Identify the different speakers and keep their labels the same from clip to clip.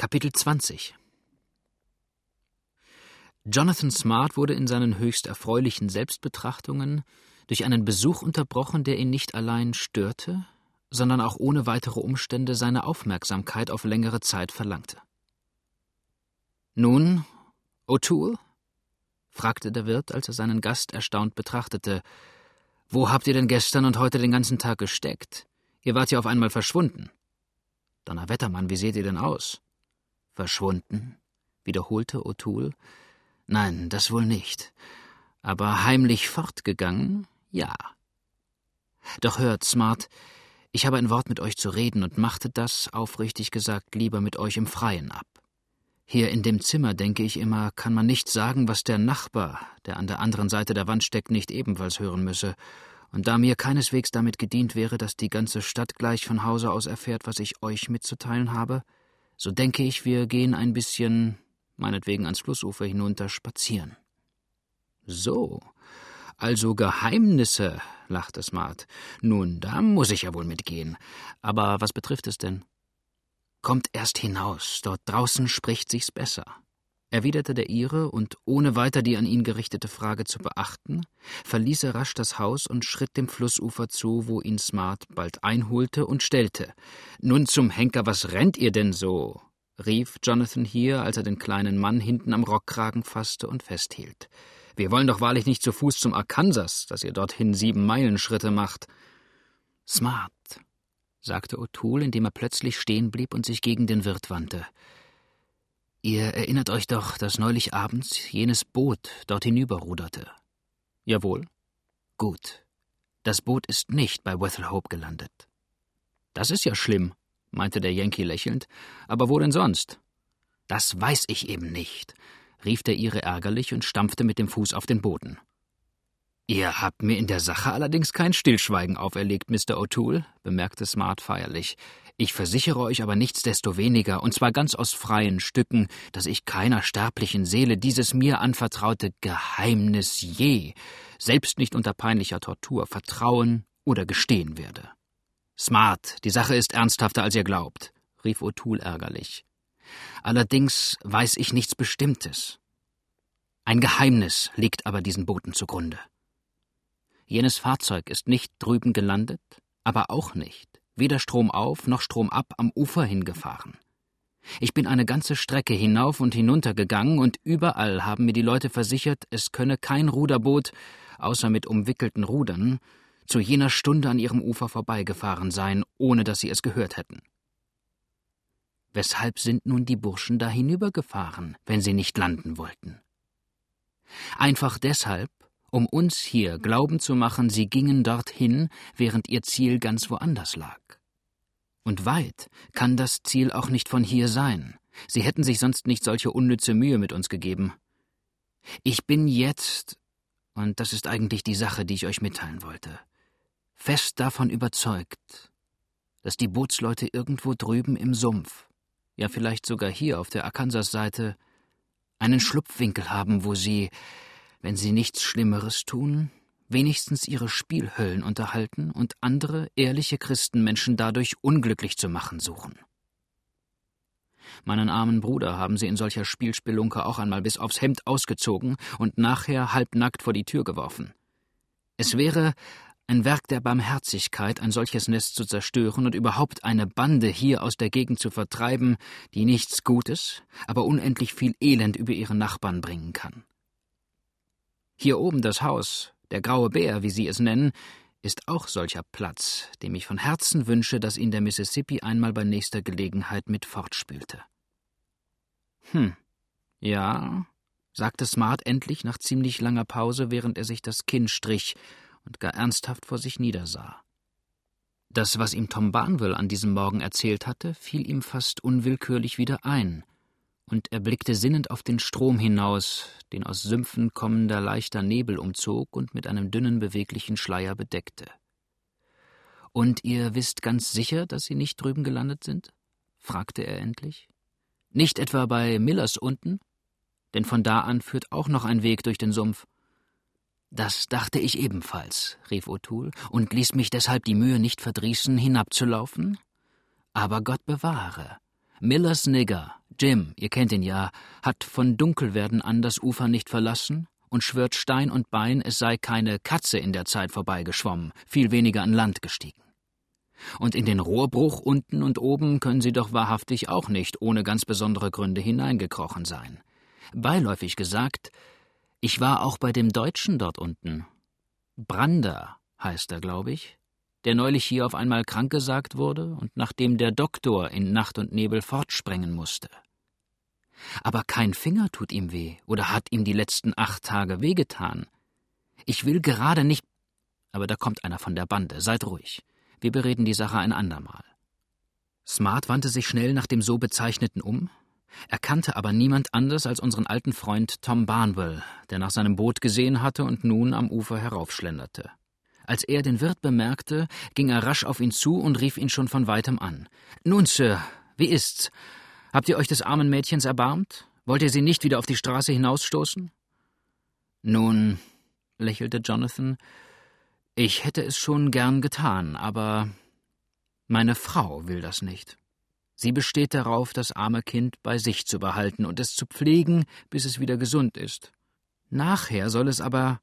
Speaker 1: Kapitel 20 Jonathan Smart wurde in seinen höchst erfreulichen Selbstbetrachtungen durch einen Besuch unterbrochen, der ihn nicht allein störte, sondern auch ohne weitere Umstände seine Aufmerksamkeit auf längere Zeit verlangte. Nun, O'Toole? fragte der Wirt, als er seinen Gast erstaunt betrachtete. Wo habt ihr denn gestern und heute den ganzen Tag gesteckt? Ihr wart ja auf einmal verschwunden. Donnerwetter, Mann, wie seht ihr denn aus? Verschwunden? wiederholte O'Toole. Nein, das wohl nicht. Aber heimlich fortgegangen? Ja. Doch hört, Smart, ich habe ein Wort mit euch zu reden und machte das, aufrichtig gesagt, lieber mit euch im Freien ab. Hier in dem Zimmer, denke ich immer, kann man nicht sagen, was der Nachbar, der an der anderen Seite der Wand steckt, nicht ebenfalls hören müsse. Und da mir keineswegs damit gedient wäre, dass die ganze Stadt gleich von Hause aus erfährt, was ich euch mitzuteilen habe, so denke ich, wir gehen ein bisschen, meinetwegen ans Flussufer hinunter, spazieren. So, also Geheimnisse, lachte Smart. Nun, da muss ich ja wohl mitgehen. Aber was betrifft es denn? Kommt erst hinaus, dort draußen spricht sich's besser, erwiderte der Ire, und ohne weiter die an ihn gerichtete Frage zu beachten, verließ er rasch das Haus und schritt dem Flussufer zu, wo ihn Smart bald einholte und stellte. Nun zum Henker, was rennt ihr denn so? rief Jonathan hier, als er den kleinen Mann hinten am Rockkragen fasste und festhielt. Wir wollen doch wahrlich nicht zu Fuß zum Arkansas, dass ihr dorthin sieben Meilenschritte macht. Smart, sagte O'Toole, indem er plötzlich stehen blieb und sich gegen den Wirt wandte. Ihr erinnert euch doch, dass neulich abends jenes Boot dort hinüberruderte. Jawohl. Gut. Das Boot ist nicht bei Wethelhope gelandet. Das ist ja schlimm, meinte der Yankee lächelnd. Aber wo denn sonst? Das weiß ich eben nicht rief der Ire ärgerlich und stampfte mit dem Fuß auf den Boden. Ihr habt mir in der Sache allerdings kein Stillschweigen auferlegt, Mr. O'Toole, bemerkte Smart feierlich. Ich versichere euch aber nichtsdestoweniger, und zwar ganz aus freien Stücken, dass ich keiner sterblichen Seele dieses mir anvertraute Geheimnis je, selbst nicht unter peinlicher Tortur, vertrauen oder gestehen werde. Smart, die Sache ist ernsthafter, als ihr glaubt, rief O'Toole ärgerlich. Allerdings weiß ich nichts Bestimmtes. Ein Geheimnis liegt aber diesen Booten zugrunde. Jenes Fahrzeug ist nicht drüben gelandet, aber auch nicht, weder stromauf noch stromab am Ufer hingefahren. Ich bin eine ganze Strecke hinauf und hinunter gegangen, und überall haben mir die Leute versichert, es könne kein Ruderboot, außer mit umwickelten Rudern, zu jener Stunde an ihrem Ufer vorbeigefahren sein, ohne dass sie es gehört hätten. Weshalb sind nun die Burschen da hinübergefahren, wenn sie nicht landen wollten? Einfach deshalb, um uns hier glauben zu machen, sie gingen dorthin, während ihr Ziel ganz woanders lag. Und weit kann das Ziel auch nicht von hier sein. Sie hätten sich sonst nicht solche unnütze Mühe mit uns gegeben. Ich bin jetzt, und das ist eigentlich die Sache, die ich euch mitteilen wollte, fest davon überzeugt, dass die Bootsleute irgendwo drüben im Sumpf ja vielleicht sogar hier auf der Arkansas-Seite, einen Schlupfwinkel haben, wo sie, wenn sie nichts Schlimmeres tun, wenigstens ihre Spielhöllen unterhalten und andere ehrliche Christenmenschen dadurch unglücklich zu machen suchen. Meinen armen Bruder haben sie in solcher Spielspelunke auch einmal bis aufs Hemd ausgezogen und nachher halbnackt vor die Tür geworfen. Es wäre, ein Werk der Barmherzigkeit, ein solches Nest zu zerstören und überhaupt eine Bande hier aus der Gegend zu vertreiben, die nichts Gutes, aber unendlich viel Elend über ihre Nachbarn bringen kann. Hier oben das Haus, der graue Bär, wie Sie es nennen, ist auch solcher Platz, dem ich von Herzen wünsche, dass ihn der Mississippi einmal bei nächster Gelegenheit mit fortspülte. Hm, ja, sagte Smart endlich nach ziemlich langer Pause, während er sich das Kinn strich und gar ernsthaft vor sich niedersah. Das, was ihm Tom Barnwell an diesem Morgen erzählt hatte, fiel ihm fast unwillkürlich wieder ein, und er blickte sinnend auf den Strom hinaus, den aus Sümpfen kommender leichter Nebel umzog und mit einem dünnen, beweglichen Schleier bedeckte. Und ihr wisst ganz sicher, dass Sie nicht drüben gelandet sind? fragte er endlich. Nicht etwa bei Millers unten? Denn von da an führt auch noch ein Weg durch den Sumpf. Das dachte ich ebenfalls, rief O'Toole, und ließ mich deshalb die Mühe nicht verdrießen, hinabzulaufen? Aber Gott bewahre. Millers Nigger, Jim, ihr kennt ihn ja, hat von Dunkelwerden an das Ufer nicht verlassen und schwört Stein und Bein, es sei keine Katze in der Zeit vorbeigeschwommen, viel weniger an Land gestiegen. Und in den Rohrbruch unten und oben können sie doch wahrhaftig auch nicht ohne ganz besondere Gründe hineingekrochen sein. Beiläufig gesagt, ich war auch bei dem Deutschen dort unten. Brander heißt er, glaube ich, der neulich hier auf einmal krank gesagt wurde und nachdem der Doktor in Nacht und Nebel fortsprengen musste. Aber kein Finger tut ihm weh oder hat ihm die letzten acht Tage wehgetan. Ich will gerade nicht. Aber da kommt einer von der Bande, seid ruhig. Wir bereden die Sache ein andermal. Smart wandte sich schnell nach dem so bezeichneten um, erkannte aber niemand anders als unseren alten Freund Tom Barnwell, der nach seinem Boot gesehen hatte und nun am Ufer heraufschlenderte. Als er den Wirt bemerkte, ging er rasch auf ihn zu und rief ihn schon von weitem an. Nun, Sir, wie ist's? Habt ihr euch des armen Mädchens erbarmt? Wollt ihr sie nicht wieder auf die Straße hinausstoßen? Nun, lächelte Jonathan, ich hätte es schon gern getan, aber meine Frau will das nicht. Sie besteht darauf, das arme Kind bei sich zu behalten und es zu pflegen, bis es wieder gesund ist. Nachher soll es aber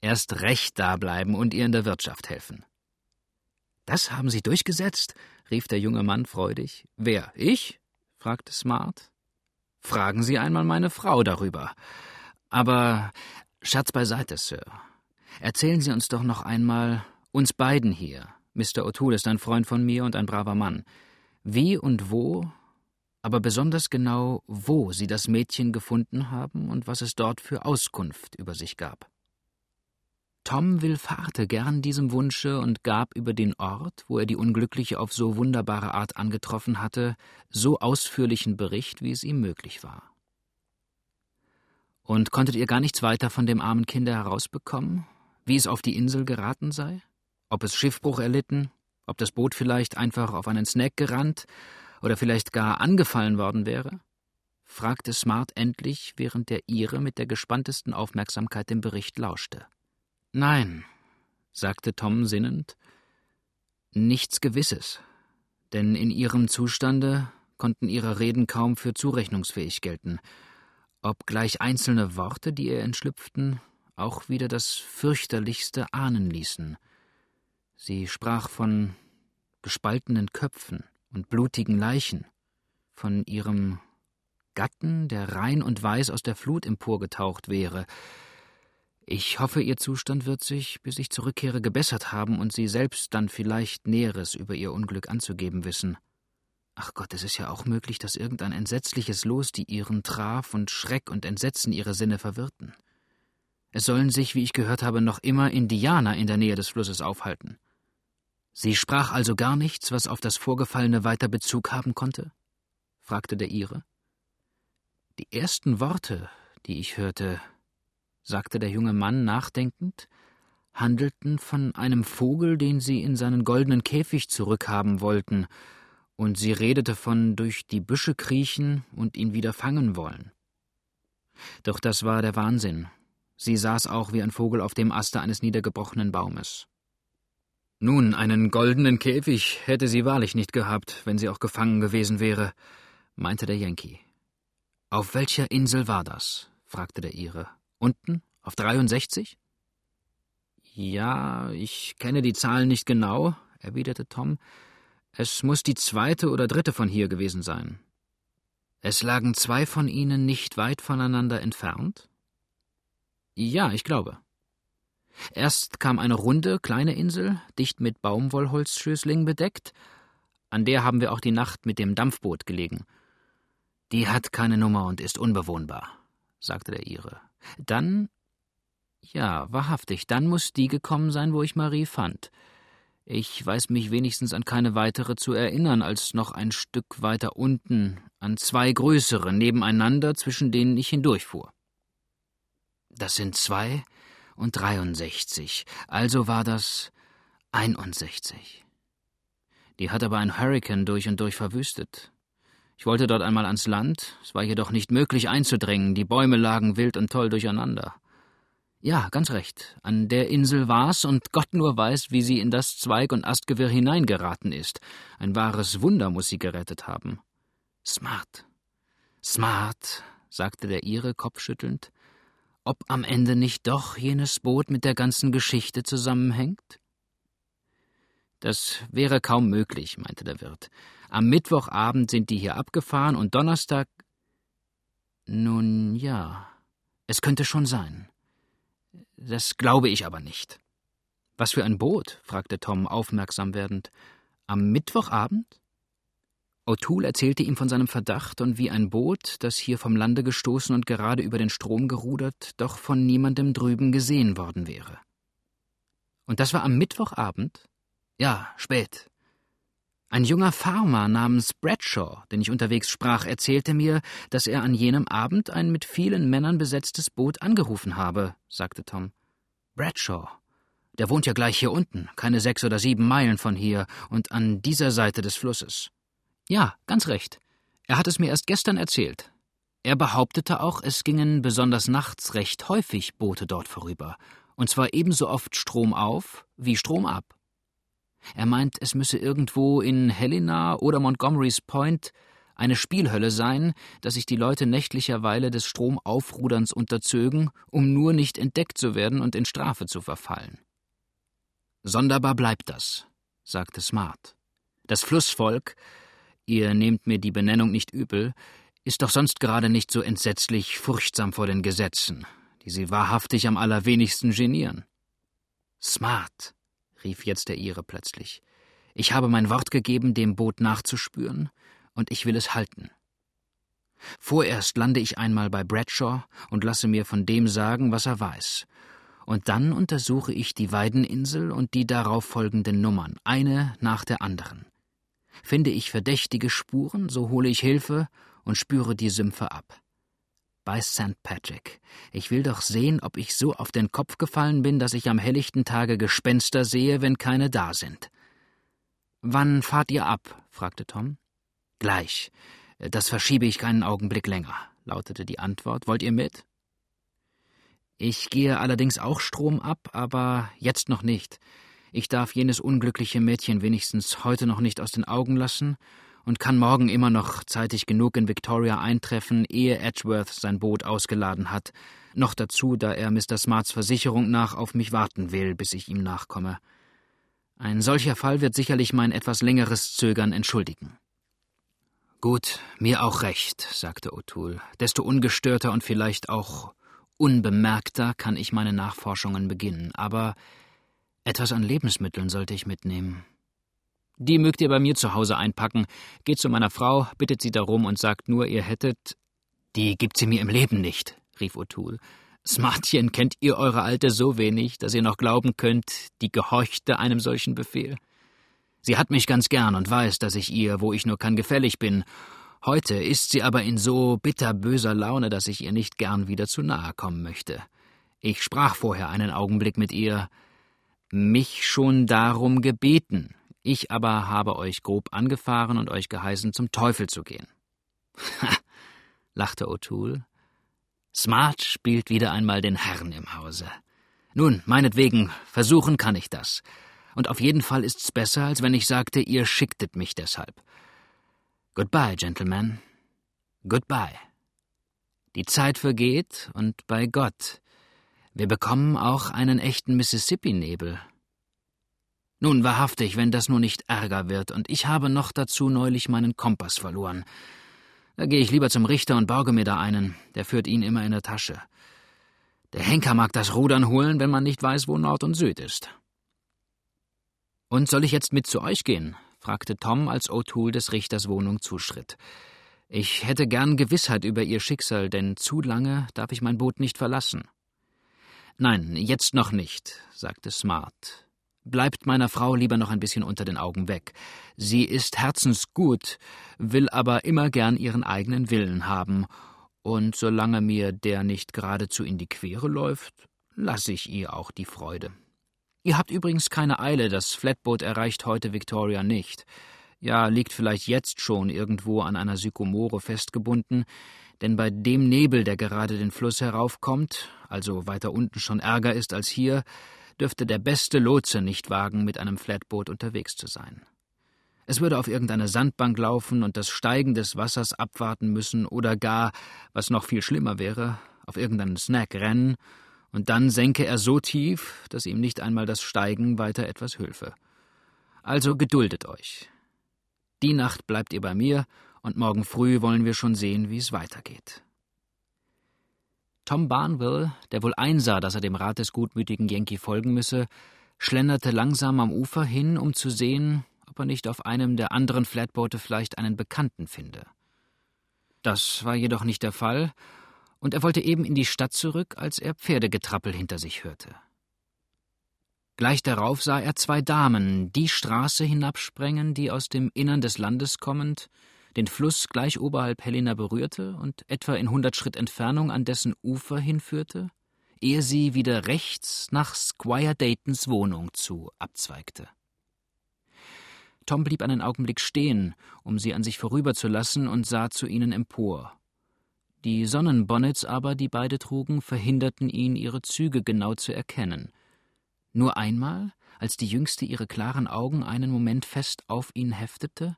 Speaker 1: erst recht dableiben und ihr in der Wirtschaft helfen. Das haben Sie durchgesetzt? rief der junge Mann freudig. Wer, ich? fragte Smart. Fragen Sie einmal meine Frau darüber. Aber Schatz beiseite, Sir. Erzählen Sie uns doch noch einmal, uns beiden hier. Mr. O'Toole ist ein Freund von mir und ein braver Mann. Wie und wo, aber besonders genau, wo Sie das Mädchen gefunden haben und was es dort für Auskunft über sich gab. Tom willfahrte gern diesem Wunsche und gab über den Ort, wo er die Unglückliche auf so wunderbare Art angetroffen hatte, so ausführlichen Bericht, wie es ihm möglich war. Und konntet ihr gar nichts weiter von dem armen Kinde herausbekommen? wie es auf die Insel geraten sei, ob es Schiffbruch erlitten, ob das Boot vielleicht einfach auf einen Snack gerannt oder vielleicht gar angefallen worden wäre? fragte Smart endlich, während der Ihre mit der gespanntesten Aufmerksamkeit dem Bericht lauschte. Nein, sagte Tom sinnend, nichts Gewisses, denn in ihrem Zustande konnten ihre Reden kaum für zurechnungsfähig gelten, obgleich einzelne Worte, die ihr entschlüpften, auch wieder das fürchterlichste ahnen ließen. Sie sprach von gespaltenen Köpfen und blutigen Leichen, von ihrem Gatten, der rein und weiß aus der Flut emporgetaucht wäre. Ich hoffe, ihr Zustand wird sich, bis ich zurückkehre, gebessert haben und sie selbst dann vielleicht Näheres über ihr Unglück anzugeben wissen. Ach Gott, es ist ja auch möglich, dass irgendein entsetzliches Los die ihren traf und Schreck und Entsetzen ihre Sinne verwirrten. Es sollen sich, wie ich gehört habe, noch immer Indianer in der Nähe des Flusses aufhalten. Sie sprach also gar nichts, was auf das Vorgefallene weiter Bezug haben konnte? fragte der Ire. Die ersten Worte, die ich hörte, sagte der junge Mann nachdenkend, handelten von einem Vogel, den sie in seinen goldenen Käfig zurückhaben wollten, und sie redete von durch die Büsche kriechen und ihn wieder fangen wollen. Doch das war der Wahnsinn, Sie saß auch wie ein Vogel auf dem Aste eines niedergebrochenen Baumes. Nun, einen goldenen Käfig hätte sie wahrlich nicht gehabt, wenn sie auch gefangen gewesen wäre, meinte der Yankee. Auf welcher Insel war das? fragte der Ire. Unten? Auf 63? Ja, ich kenne die Zahlen nicht genau, erwiderte Tom. Es muss die zweite oder dritte von hier gewesen sein. Es lagen zwei von ihnen nicht weit voneinander entfernt? Ja, ich glaube. Erst kam eine runde, kleine Insel, dicht mit Baumwollholzschößlingen bedeckt. An der haben wir auch die Nacht mit dem Dampfboot gelegen. Die hat keine Nummer und ist unbewohnbar, sagte der Ire. Dann. Ja, wahrhaftig, dann muss die gekommen sein, wo ich Marie fand. Ich weiß mich wenigstens an keine weitere zu erinnern, als noch ein Stück weiter unten, an zwei größere nebeneinander, zwischen denen ich hindurchfuhr. Das sind zwei und 63, also war das 61. Die hat aber ein Hurrikan durch und durch verwüstet. Ich wollte dort einmal ans Land, es war jedoch nicht möglich einzudringen, die Bäume lagen wild und toll durcheinander. Ja, ganz recht, an der Insel war's, und Gott nur weiß, wie sie in das Zweig- und Astgewirr hineingeraten ist. Ein wahres Wunder muss sie gerettet haben. Smart. Smart, sagte der Ire kopfschüttelnd, ob am Ende nicht doch jenes Boot mit der ganzen Geschichte zusammenhängt? Das wäre kaum möglich, meinte der Wirt. Am Mittwochabend sind die hier abgefahren und Donnerstag. Nun ja, es könnte schon sein. Das glaube ich aber nicht. Was für ein Boot? fragte Tom aufmerksam werdend. Am Mittwochabend? O'Toole erzählte ihm von seinem Verdacht und wie ein Boot, das hier vom Lande gestoßen und gerade über den Strom gerudert, doch von niemandem drüben gesehen worden wäre. Und das war am Mittwochabend? Ja, spät. Ein junger Farmer namens Bradshaw, den ich unterwegs sprach, erzählte mir, dass er an jenem Abend ein mit vielen Männern besetztes Boot angerufen habe, sagte Tom. Bradshaw. Der wohnt ja gleich hier unten, keine sechs oder sieben Meilen von hier und an dieser Seite des Flusses. Ja, ganz recht. Er hat es mir erst gestern erzählt. Er behauptete auch, es gingen besonders nachts recht häufig Boote dort vorüber, und zwar ebenso oft Strom auf wie Strom ab. Er meint, es müsse irgendwo in Helena oder Montgomery's Point eine Spielhölle sein, dass sich die Leute nächtlicherweile des Stromaufruderns unterzögen, um nur nicht entdeckt zu werden und in Strafe zu verfallen. Sonderbar bleibt das, sagte Smart. Das Flussvolk, ihr nehmt mir die Benennung nicht übel, ist doch sonst gerade nicht so entsetzlich furchtsam vor den Gesetzen, die sie wahrhaftig am allerwenigsten genieren. Smart, rief jetzt der Ire plötzlich. Ich habe mein Wort gegeben, dem Boot nachzuspüren, und ich will es halten. Vorerst lande ich einmal bei Bradshaw und lasse mir von dem sagen, was er weiß. Und dann untersuche ich die Weideninsel und die darauf folgenden Nummern, eine nach der anderen. Finde ich verdächtige Spuren, so hole ich Hilfe und spüre die Sümpfe ab. Bei St. Patrick. Ich will doch sehen, ob ich so auf den Kopf gefallen bin, dass ich am helllichten Tage Gespenster sehe, wenn keine da sind. Wann fahrt ihr ab? fragte Tom. Gleich. Das verschiebe ich keinen Augenblick länger, lautete die Antwort. Wollt ihr mit? Ich gehe allerdings auch Strom ab, aber jetzt noch nicht. Ich darf jenes unglückliche Mädchen wenigstens heute noch nicht aus den Augen lassen und kann morgen immer noch zeitig genug in Victoria eintreffen, ehe Edgeworth sein Boot ausgeladen hat. Noch dazu, da er Mr. Smarts Versicherung nach auf mich warten will, bis ich ihm nachkomme. Ein solcher Fall wird sicherlich mein etwas längeres Zögern entschuldigen. Gut, mir auch recht, sagte O'Toole. Desto ungestörter und vielleicht auch unbemerkter kann ich meine Nachforschungen beginnen, aber etwas an Lebensmitteln sollte ich mitnehmen. Die mögt ihr bei mir zu Hause einpacken. Geht zu meiner Frau, bittet sie darum und sagt nur, ihr hättet. Die gibt sie mir im Leben nicht, rief O'Toole. Smartchen, kennt ihr eure Alte so wenig, dass ihr noch glauben könnt, die gehorchte einem solchen Befehl? Sie hat mich ganz gern und weiß, dass ich ihr, wo ich nur kann, gefällig bin. Heute ist sie aber in so bitterböser Laune, dass ich ihr nicht gern wieder zu nahe kommen möchte. Ich sprach vorher einen Augenblick mit ihr, mich schon darum gebeten, ich aber habe euch grob angefahren und euch geheißen, zum Teufel zu gehen. Ha, lachte O'Toole. Smart spielt wieder einmal den Herrn im Hause. Nun, meinetwegen, versuchen kann ich das. Und auf jeden Fall ist's besser, als wenn ich sagte, ihr schicktet mich deshalb. Goodbye, Gentlemen. Goodbye. Die Zeit vergeht, und bei Gott, wir bekommen auch einen echten Mississippi-Nebel. Nun, wahrhaftig, wenn das nur nicht Ärger wird, und ich habe noch dazu neulich meinen Kompass verloren. Da gehe ich lieber zum Richter und borge mir da einen, der führt ihn immer in der Tasche. Der Henker mag das Rudern holen, wenn man nicht weiß, wo Nord und Süd ist. Und soll ich jetzt mit zu euch gehen? fragte Tom, als O'Toole des Richters Wohnung zuschritt. Ich hätte gern Gewissheit über ihr Schicksal, denn zu lange darf ich mein Boot nicht verlassen. Nein, jetzt noch nicht, sagte Smart. Bleibt meiner Frau lieber noch ein bisschen unter den Augen weg. Sie ist herzensgut, will aber immer gern ihren eigenen Willen haben, und solange mir der nicht geradezu in die Quere läuft, lasse ich ihr auch die Freude. Ihr habt übrigens keine Eile, das Flatboot erreicht heute Victoria nicht. Ja, liegt vielleicht jetzt schon irgendwo an einer Sykomore festgebunden, denn bei dem Nebel, der gerade den Fluss heraufkommt, also weiter unten schon ärger ist als hier, dürfte der beste Lotse nicht wagen, mit einem Flatboot unterwegs zu sein. Es würde auf irgendeine Sandbank laufen und das Steigen des Wassers abwarten müssen oder gar, was noch viel schlimmer wäre, auf irgendeinen Snack rennen, und dann senke er so tief, dass ihm nicht einmal das Steigen weiter etwas hülfe. Also geduldet euch. Die Nacht bleibt ihr bei mir, und morgen früh wollen wir schon sehen, wie es weitergeht. Tom Barnwell, der wohl einsah, dass er dem Rat des gutmütigen Yankee folgen müsse, schlenderte langsam am Ufer hin, um zu sehen, ob er nicht auf einem der anderen Flatboote vielleicht einen Bekannten finde. Das war jedoch nicht der Fall, und er wollte eben in die Stadt zurück, als er Pferdegetrappel hinter sich hörte. Gleich darauf sah er zwei Damen die Straße hinabsprengen, die aus dem Innern des Landes kommend den Fluss gleich oberhalb Helena berührte und etwa in hundert Schritt Entfernung an dessen Ufer hinführte, ehe sie wieder rechts nach Squire Daytons Wohnung zu abzweigte. Tom blieb einen Augenblick stehen, um sie an sich vorüberzulassen, und sah zu ihnen empor. Die Sonnenbonnets aber, die beide trugen, verhinderten ihn, ihre Züge genau zu erkennen. Nur einmal, als die Jüngste ihre klaren Augen einen Moment fest auf ihn heftete,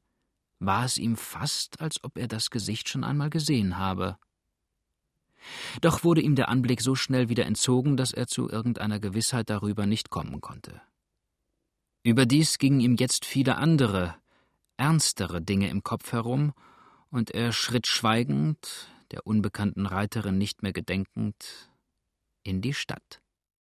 Speaker 1: war es ihm fast, als ob er das Gesicht schon einmal gesehen habe. Doch wurde ihm der Anblick so schnell wieder entzogen, dass er zu irgendeiner Gewissheit darüber nicht kommen konnte. Überdies gingen ihm jetzt viele andere, ernstere Dinge im Kopf herum, und er schritt schweigend, der unbekannten Reiterin nicht mehr gedenkend, in die Stadt.